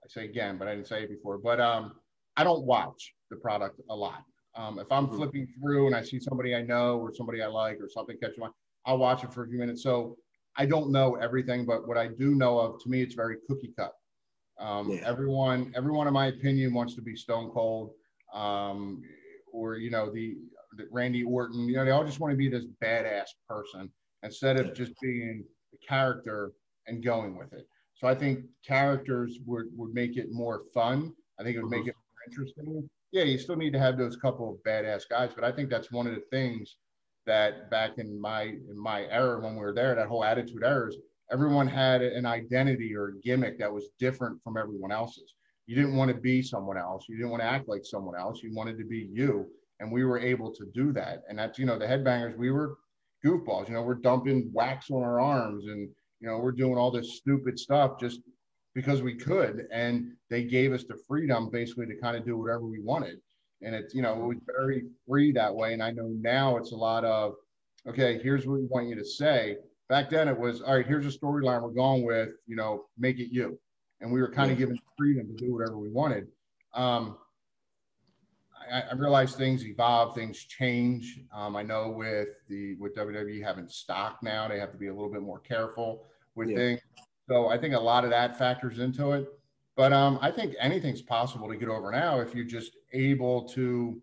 say again, but I didn't say it before, but um, I don't watch the product a lot. Um, if I'm mm-hmm. flipping through and I see somebody I know or somebody I like or something catches my, I'll watch it for a few minutes. So I don't know everything, but what I do know of, to me, it's very cookie cut. Um, yeah. Everyone, everyone, in my opinion, wants to be Stone Cold, um, or you know, the, the, Randy Orton. You know, they all just want to be this badass person instead of just being the character and going with it. So I think characters would, would make it more fun. I think it would make it more interesting. Yeah, you still need to have those couple of badass guys, but I think that's one of the things that back in my in my era when we were there, that whole attitude errors, everyone had an identity or a gimmick that was different from everyone else's. You didn't want to be someone else. You didn't want to act like someone else. You wanted to be you. And we were able to do that. And that's, you know, the headbangers, we were goofballs. You know, we're dumping wax on our arms and you know, we're doing all this stupid stuff just because we could. And they gave us the freedom basically to kind of do whatever we wanted. And it's, you know, it was very free that way. And I know now it's a lot of, okay, here's what we want you to say. Back then it was, all right, here's a storyline we're going with, you know, make it you. And we were kind of given freedom to do whatever we wanted. Um, I, I realize things evolve, things change. Um, I know with the with WWE having stock now, they have to be a little bit more careful with yeah. things. So I think a lot of that factors into it. But um, I think anything's possible to get over now if you're just able to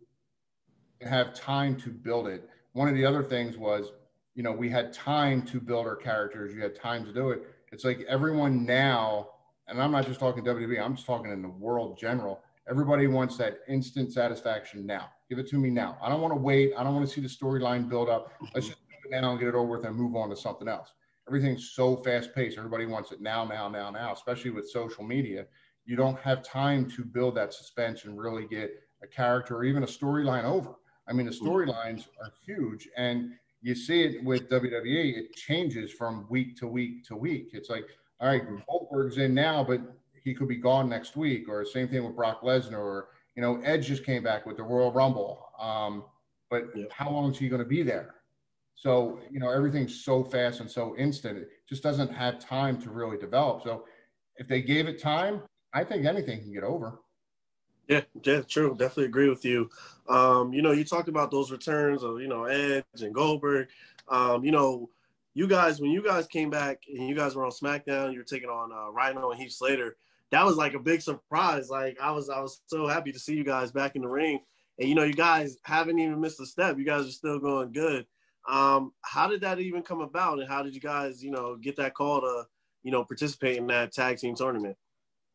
have time to build it. One of the other things was, you know, we had time to build our characters. You had time to do it. It's like everyone now, and I'm not just talking WWE, I'm just talking in the world general Everybody wants that instant satisfaction now. Give it to me now. I don't want to wait. I don't want to see the storyline build up. Let's just do it now and get it over with and move on to something else. Everything's so fast paced. Everybody wants it now, now, now, now, especially with social media. You don't have time to build that suspense and really get a character or even a storyline over. I mean, the mm-hmm. storylines are huge, and you see it with WWE. It changes from week to week to week. It's like, all right, Goldberg's in now, but he could be gone next week. Or same thing with Brock Lesnar. Or you know, Edge just came back with the Royal Rumble. Um, but yep. how long is he going to be there? So you know, everything's so fast and so instant. It just doesn't have time to really develop. So if they gave it time, I think anything can get over. Yeah, yeah, true. Definitely agree with you. Um, you know, you talked about those returns of you know Edge and Goldberg. Um, you know, you guys when you guys came back and you guys were on SmackDown, you were taking on uh, Rhino and Heath Slater. That was like a big surprise. Like I was, I was so happy to see you guys back in the ring. And you know, you guys haven't even missed a step. You guys are still going good. Um, how did that even come about, and how did you guys, you know, get that call to, you know, participate in that tag team tournament?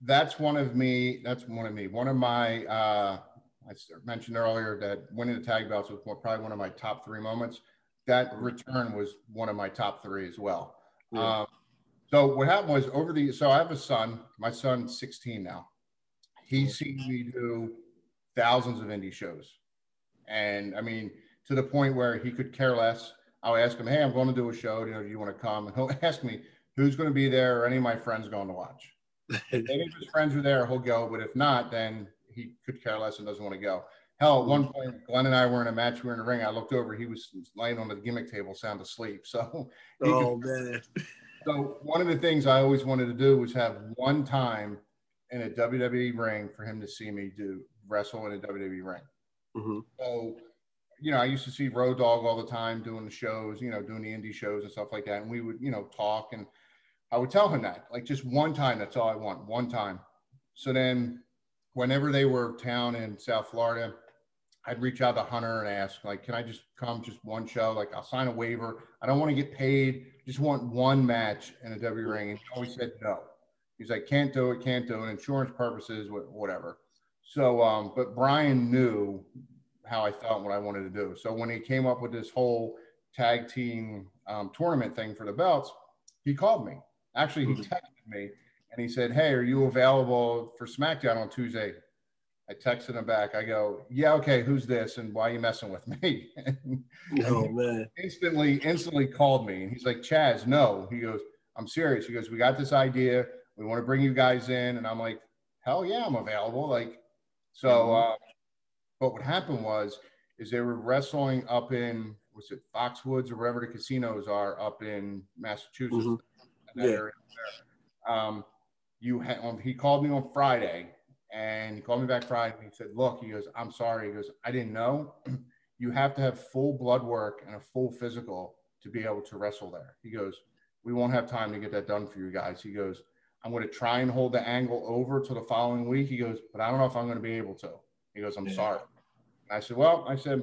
that's one of me. That's one of me. One of my. Uh, I mentioned earlier that winning the tag belts was probably one of my top three moments. That return was one of my top three as well. Yeah. Um, so what happened was over the. So I have a son. My son's 16 now. He's seen me do thousands of indie shows, and I mean to the point where he could care less. I'll ask him, "Hey, I'm going to do a show. You know, do you want to come?" And he'll ask me, "Who's going to be there? Or any of my friends going to watch?" if any of his friends are there, he'll go. But if not, then he could care less and doesn't want to go. Hell, at one mm. point, Glenn and I were in a match. We were in the ring. I looked over. He was laying on the gimmick table, sound asleep. So, oh man. So one of the things I always wanted to do was have one time in a WWE ring for him to see me do wrestle in a WWE ring. Mm-hmm. So, you know, I used to see Road Dog all the time doing the shows, you know, doing the indie shows and stuff like that. And we would, you know, talk and I would tell him that, like just one time. That's all I want, one time. So then, whenever they were town in South Florida, I'd reach out to Hunter and ask, like, can I just come just one show? Like, I'll sign a waiver. I don't want to get paid. Just want one match in a W ring. And he always said no. He's like, can't do it, can't do it. Insurance purposes, whatever. So, um, but Brian knew how I felt what I wanted to do. So when he came up with this whole tag team um, tournament thing for the belts, he called me Actually, he mm-hmm. texted me and he said, Hey, are you available for SmackDown on Tuesday? I texted him back. I go, Yeah, okay, who's this? And why are you messing with me? oh, man. Instantly, instantly called me. And he's like, Chaz, no. He goes, I'm serious. He goes, We got this idea. We want to bring you guys in. And I'm like, Hell yeah, I'm available. Like, so, mm-hmm. uh, but what happened was, is they were wrestling up in, was it Foxwoods or wherever the casinos are up in Massachusetts. Mm-hmm that yeah. area. Um, you had um, he called me on Friday and he called me back Friday and he said, Look, he goes, I'm sorry. He goes, I didn't know. you have to have full blood work and a full physical to be able to wrestle there. He goes, We won't have time to get that done for you guys. He goes, I'm going to try and hold the angle over to the following week. He goes, But I don't know if I'm going to be able to. He goes, I'm yeah. sorry. And I said, Well, I said,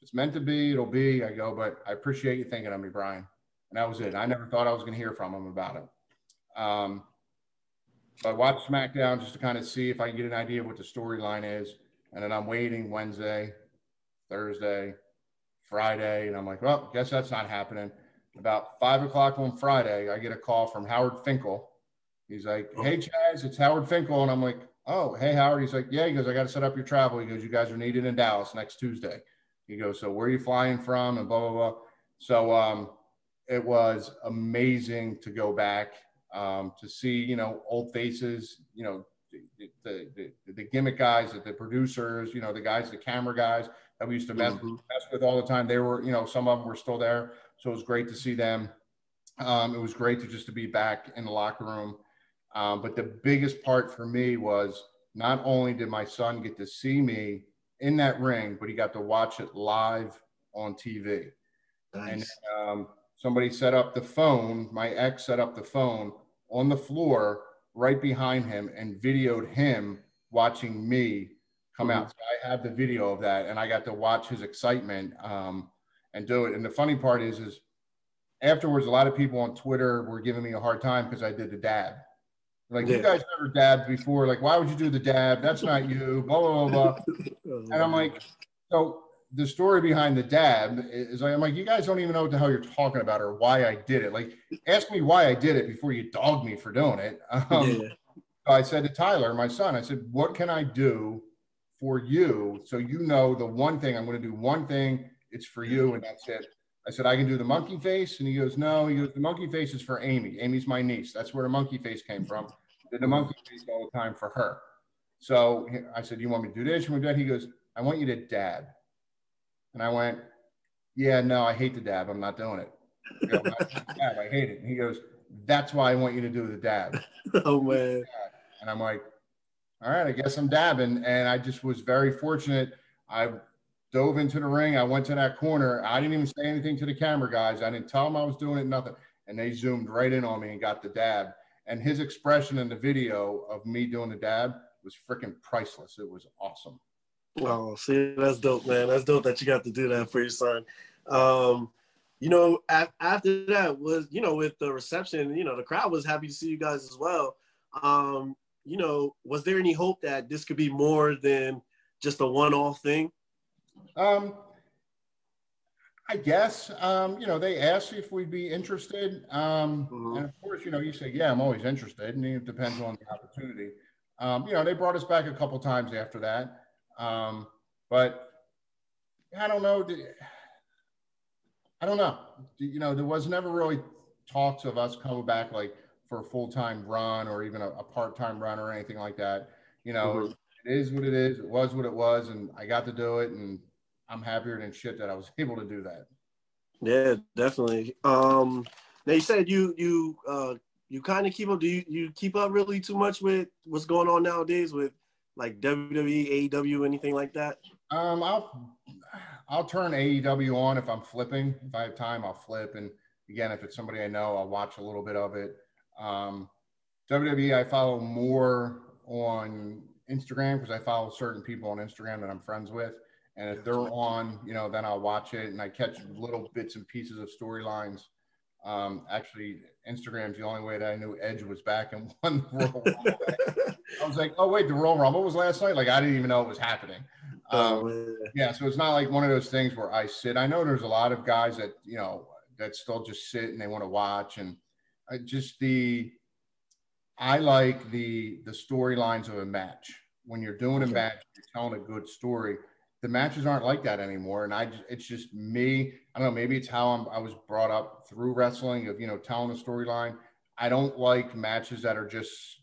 it's meant to be, it'll be. I go, but I appreciate you thinking of me, Brian and that was it. I never thought I was going to hear from him about it. Um, so I watched SmackDown just to kind of see if I can get an idea of what the storyline is, and then I'm waiting Wednesday, Thursday, Friday, and I'm like, well, guess that's not happening. About five o'clock on Friday, I get a call from Howard Finkel. He's like, "Hey Chaz, it's Howard Finkel," and I'm like, "Oh, hey Howard." He's like, "Yeah." He goes, "I got to set up your travel." He goes, "You guys are needed in Dallas next Tuesday." He goes, "So where are you flying from?" And blah blah blah. So um, it was amazing to go back um, to see, you know, old faces, you know, the, the, the, the, gimmick guys, the producers, you know, the guys, the camera guys that we used to mess, mm-hmm. mess with all the time. They were, you know, some of them were still there. So it was great to see them. Um, it was great to just to be back in the locker room. Um, but the biggest part for me was not only did my son get to see me in that ring, but he got to watch it live on TV. Nice. And um, somebody set up the phone, my ex set up the phone on the floor right behind him and videoed him watching me come mm-hmm. out. So I have the video of that and I got to watch his excitement um, and do it. And the funny part is, is afterwards, a lot of people on Twitter were giving me a hard time because I did the dab. Like, yeah. you guys never dabbed before. Like, why would you do the dab? That's not you, blah, blah, blah, blah. and I'm like, so the story behind the dab is I'm like, you guys don't even know what the hell you're talking about or why I did it. Like, ask me why I did it before you dog me for doing it. Um, yeah. I said to Tyler, my son, I said, what can I do for you. So you know the one thing I'm going to do one thing, it's for you, and that's it. I said, I can do the monkey face. And he goes, No, he goes, the monkey face is for Amy. Amy's my niece. That's where the monkey face came from. did the monkey face all the time for her. So I said, You want me to do this? You want that? He goes, I want you to dab. And I went, Yeah, no, I hate the dab. I'm not doing it. I, go, I, dab. I hate it. And he goes, That's why I want you to do the dab. oh man. And I'm like, All right, I guess I'm dabbing. And I just was very fortunate. I dove into the ring. I went to that corner. I didn't even say anything to the camera guys. I didn't tell them I was doing it, nothing. And they zoomed right in on me and got the dab. And his expression in the video of me doing the dab was freaking priceless. It was awesome. Oh, see, that's dope, man. That's dope that you got to do that for your son. Um, you know, after that was, you know, with the reception, you know, the crowd was happy to see you guys as well. Um, you know, was there any hope that this could be more than just a one-off thing? Um, I guess, um, you know, they asked if we'd be interested. Um, mm-hmm. And of course, you know, you say, yeah, I'm always interested. And it depends on the opportunity. Um, you know, they brought us back a couple times after that. Um, but I don't know. I don't know. You know, there was never really talks of us coming back like for a full time run or even a, a part time run or anything like that. You know, mm-hmm. it is what it is. It was what it was. And I got to do it. And I'm happier than shit that I was able to do that. Yeah, definitely. Um, now you said you you uh you kind of keep up. Do you you keep up really too much with what's going on nowadays with like WWE, AEW, anything like that? Um, I'll I'll turn AEW on if I'm flipping. If I have time, I'll flip. And again, if it's somebody I know, I'll watch a little bit of it. Um, WWE, I follow more on Instagram because I follow certain people on Instagram that I'm friends with. And if they're on, you know, then I'll watch it and I catch little bits and pieces of storylines. Um, actually, Instagram's the only way that I knew Edge was back and won the Rumble. I was like, oh wait, the Royal Rumble was last night. Like I didn't even know it was happening. Oh, um, yeah, so it's not like one of those things where I sit. I know there's a lot of guys that you know that still just sit and they want to watch, and I just the I like the the storylines of a match. When you're doing a match, you're telling a good story the matches aren't like that anymore. And I, it's just me. I don't know. Maybe it's how I'm, I was brought up through wrestling of you know telling a storyline. I don't like matches that are just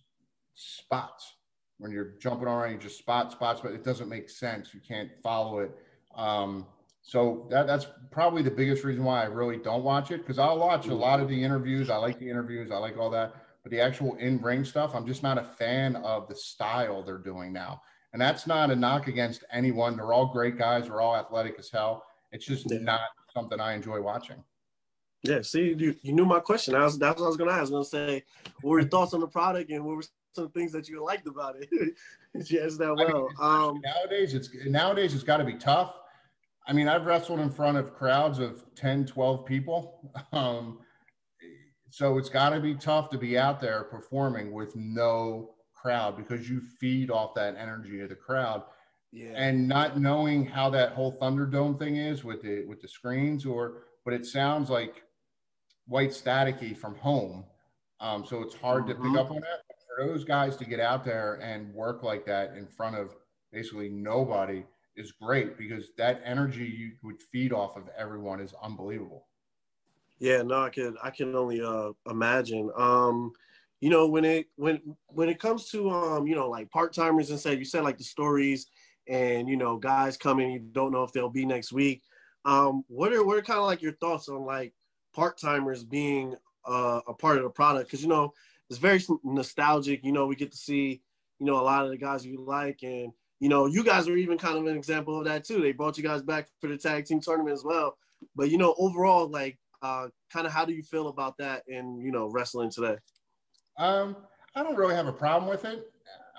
spots when you're jumping around. You just spot spots, but it doesn't make sense. You can't follow it. Um, so that, that's probably the biggest reason why I really don't watch it because I'll watch a lot of the interviews. I like the interviews. I like all that. But the actual in ring stuff, I'm just not a fan of the style they're doing now. And that's not a knock against anyone. They're all great guys. They're all athletic as hell. It's just yeah. not something I enjoy watching. Yeah, see, you, you knew my question. I was, that's what I was going to ask. I was going to say, what were your thoughts on the product and what were some things that you liked about it? yes, that well. I mean, um, nowadays, it's nowadays it's got to be tough. I mean, I've wrestled in front of crowds of 10, 12 people. Um, so it's got to be tough to be out there performing with no crowd because you feed off that energy of the crowd. Yeah. And not knowing how that whole Thunderdome thing is with the with the screens, or but it sounds like white staticky from home. Um, so it's hard mm-hmm. to pick mm-hmm. up on that. Those guys to get out there and work like that in front of basically nobody is great because that energy you would feed off of everyone is unbelievable. Yeah, no, I can I can only uh, imagine. Um, you know when it when when it comes to um you know like part-timers and say you said like the stories and you know guys coming you don't know if they'll be next week um what are what are kind of like your thoughts on like part-timers being uh, a part of the product because you know it's very nostalgic you know we get to see you know a lot of the guys we like and you know you guys were even kind of an example of that too they brought you guys back for the tag team tournament as well but you know overall like uh kind of how do you feel about that in you know wrestling today um, I don't really have a problem with it.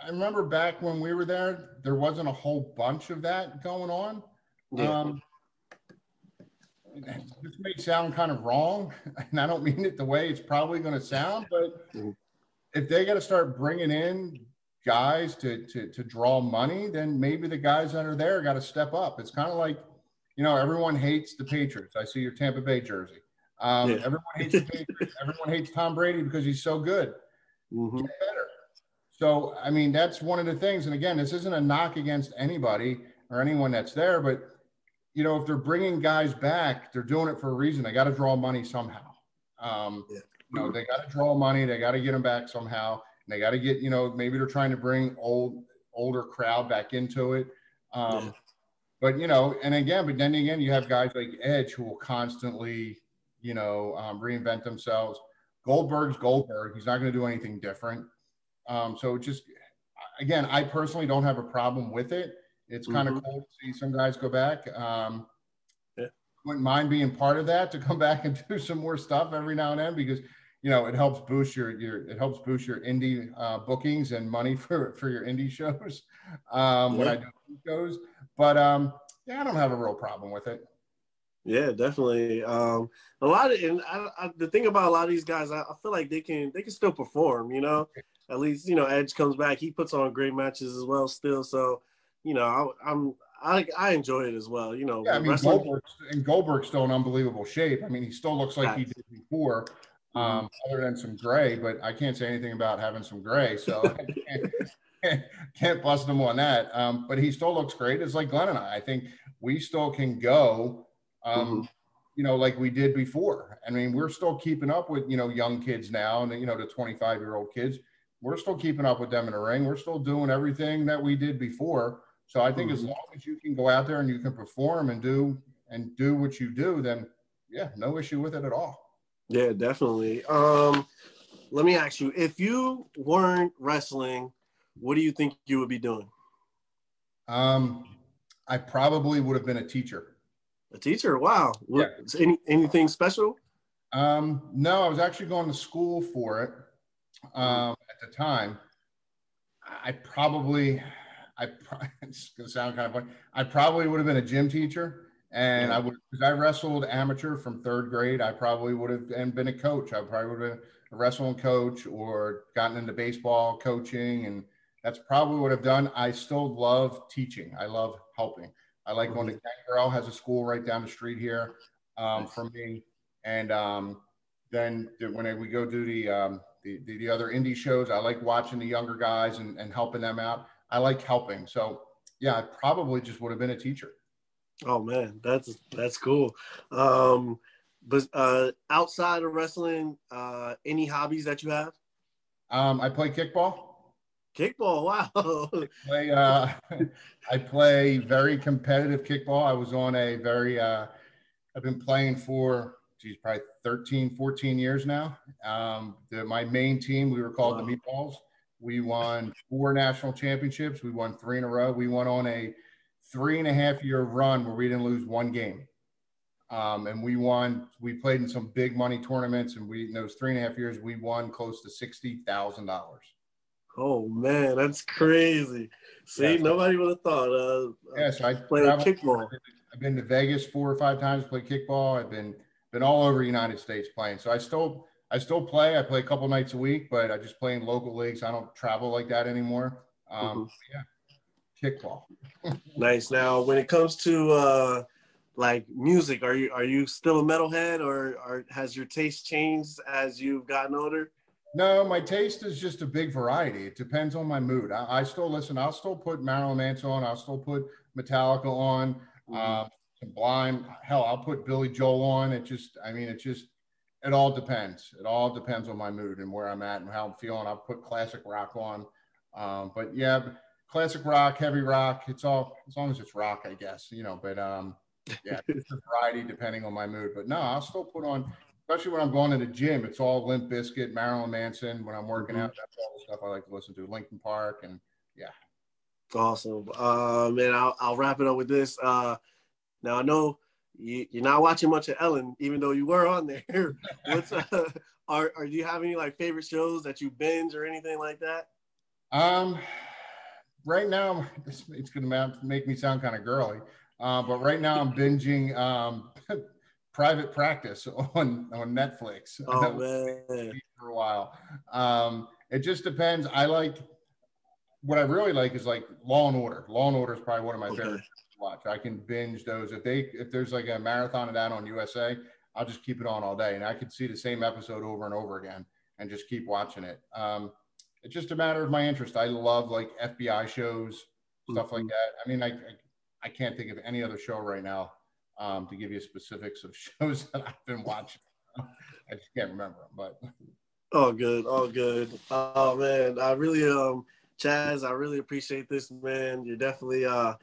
I remember back when we were there, there wasn't a whole bunch of that going on. Yeah. Um, this may sound kind of wrong, and I don't mean it the way it's probably going to sound, but mm-hmm. If they got to start bringing in guys to, to to draw money, then maybe the guys that are there got to step up. It's kind of like, you know, everyone hates the Patriots. I see your Tampa Bay jersey. Um, yeah. Everyone hates the Patriots. everyone hates Tom Brady because he's so good mm-hmm. get better. So, I mean, that's one of the things. And again, this isn't a knock against anybody or anyone that's there, but you know, if they're bringing guys back, they're doing it for a reason. They got to draw money somehow. Um, yeah. You know, they got to draw money. They got to get them back somehow. And they got to get, you know, maybe they're trying to bring old, older crowd back into it. Um, yeah. But you know, and again, but then again, you have guys like Edge who will constantly, you know, um, reinvent themselves. Goldberg's Goldberg. He's not going to do anything different. Um, so just again, I personally don't have a problem with it. It's kind of mm-hmm. cool to see some guys go back. Um, yeah. Wouldn't mind being part of that to come back and do some more stuff every now and then because you know it helps boost your your it helps boost your indie uh, bookings and money for for your indie shows um, yeah. when I do shows. But um, yeah, I don't have a real problem with it. Yeah, definitely. Um, a lot of and I, I, the thing about a lot of these guys, I, I, feel like they can they can still perform. You know, at least you know Edge comes back, he puts on great matches as well still. So you know, I, am I, I enjoy it as well. You know, yeah, I mean, Goldberg and Goldberg's still in unbelievable shape. I mean, he still looks like he did before. Um, mm-hmm. other than some gray. But I can't say anything about having some gray, so I can't, can't, bust him on that. Um, but he still looks great. It's like Glenn and I. I think we still can go. Um, mm-hmm. You know, like we did before. I mean, we're still keeping up with you know young kids now, and you know the 25 year old kids. We're still keeping up with them in the ring. We're still doing everything that we did before so I think mm-hmm. as long as you can go out there and you can perform and do and do what you do, then yeah, no issue with it at all. Yeah, definitely. Um, let me ask you: if you weren't wrestling, what do you think you would be doing? Um, I probably would have been a teacher. A teacher? Wow. Yeah. Any anything special? Um, no, I was actually going to school for it um, at the time. I probably I it's gonna sound kind of funny. I probably would have been a gym teacher, and yeah. I would because I wrestled amateur from third grade. I probably would have and been a coach. I probably would have been a wrestling coach or gotten into baseball coaching, and that's probably what I've done. I still love teaching. I love helping. I like mm-hmm. going to Gangrel has a school right down the street here um, nice. from me, and um, then when we go do the, um, the, the the other indie shows, I like watching the younger guys and, and helping them out. I like helping. So yeah, I probably just would have been a teacher. Oh man, that's that's cool. Um, but uh, outside of wrestling, uh, any hobbies that you have? Um, I play kickball. Kickball, wow. I play, uh, I play very competitive kickball. I was on a very, uh, I've been playing for, geez, probably 13, 14 years now. Um, the, my main team, we were called wow. the Meatballs. We won four national championships. We won three in a row. We went on a three and a half year run where we didn't lose one game. Um, and we won, we played in some big money tournaments. And we, in those three and a half years, we won close to $60,000. Oh man, that's crazy. See, yeah, nobody would have thought. Uh, yes, I played kickball. I've been to Vegas four or five times, played kickball. I've been been all over the United States playing. So I still I still play. I play a couple nights a week, but I just play in local leagues. I don't travel like that anymore. Um, mm-hmm. Yeah, kickball. nice. Now, when it comes to uh, like music, are you are you still a metalhead, or, or has your taste changed as you've gotten older? No, my taste is just a big variety. It depends on my mood. I, I still listen. I'll still put Marilyn Manson on. I'll still put Metallica on. Mm-hmm. Um, Blind. Hell, I'll put Billy Joel on. It just, I mean, it just it all depends. It all depends on my mood and where I'm at and how I'm feeling. I'll put classic rock on. Um, but yeah, classic rock, heavy rock. It's all as long as it's rock, I guess. You know, but um, yeah, it's a variety depending on my mood. But no, I'll still put on, especially when I'm going to the gym. It's all Limp Bizkit, Marilyn Manson. When I'm working out, that's all the stuff I like to listen to. Linkin Park, and yeah. Awesome, um, and I'll I'll wrap it up with this. Uh, now I know you, are not watching much of Ellen, even though you were on there. What's uh, are, are do you have any like favorite shows that you binge or anything like that? Um, right now it's, it's gonna make me sound kind of girly, uh, but right now I'm binging um, Private Practice on on Netflix. Oh man, for a while. Um, it just depends. I like what I really like is like Law and Order. Law and Order is probably one of my okay. favorite watch. I can binge those. If they if there's like a marathon of that on USA, I'll just keep it on all day, and I could see the same episode over and over again and just keep watching it. Um, it's just a matter of my interest. I love like FBI shows, stuff mm-hmm. like that. I mean, I, I, I can't think of any other show right now um, to give you specifics of shows that I've been watching. I just can't remember them, but all good, all good. Oh man, I really um Chaz, I really appreciate this, man. You're definitely uh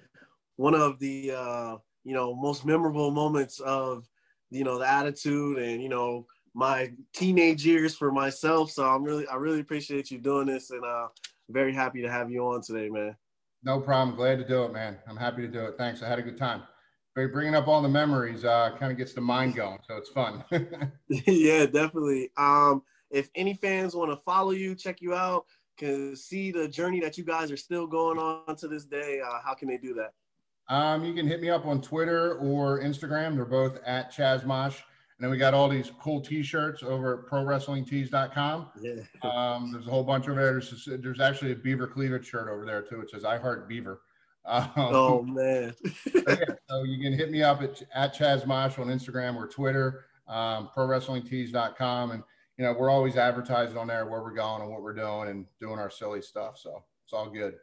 one of the uh you know most memorable moments of you know the attitude and you know my teenage years for myself. So I'm really I really appreciate you doing this and uh very happy to have you on today, man. No problem. Glad to do it, man. I'm happy to do it. Thanks. I had a good time. Bringing up all the memories uh, kind of gets the mind going, so it's fun. yeah, definitely. Um, if any fans want to follow you, check you out, can see the journey that you guys are still going on to this day, uh, how can they do that? Um, you can hit me up on Twitter or Instagram. They're both at Chazmosh. And then we got all these cool T-shirts over at ProWrestlingTees.com. Yeah. Um, there's a whole bunch over there. There's, there's actually a Beaver cleavage shirt over there too. It says "I Heart Beaver." Um, oh man! yeah, so you can hit me up at at Chaz Mosh on Instagram or Twitter, um, ProWrestlingTees.com, and you know we're always advertising on there where we're going and what we're doing and doing our silly stuff. So it's all good.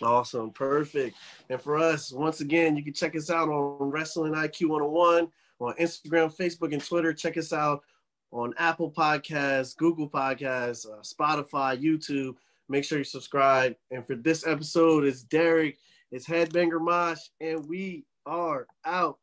Awesome, perfect. And for us, once again, you can check us out on Wrestling IQ 101 on Instagram, Facebook, and Twitter. Check us out on Apple Podcasts, Google Podcasts, uh, Spotify, YouTube. Make sure you subscribe. And for this episode, it's Derrick, it's Headbanger Mosh, and we are out.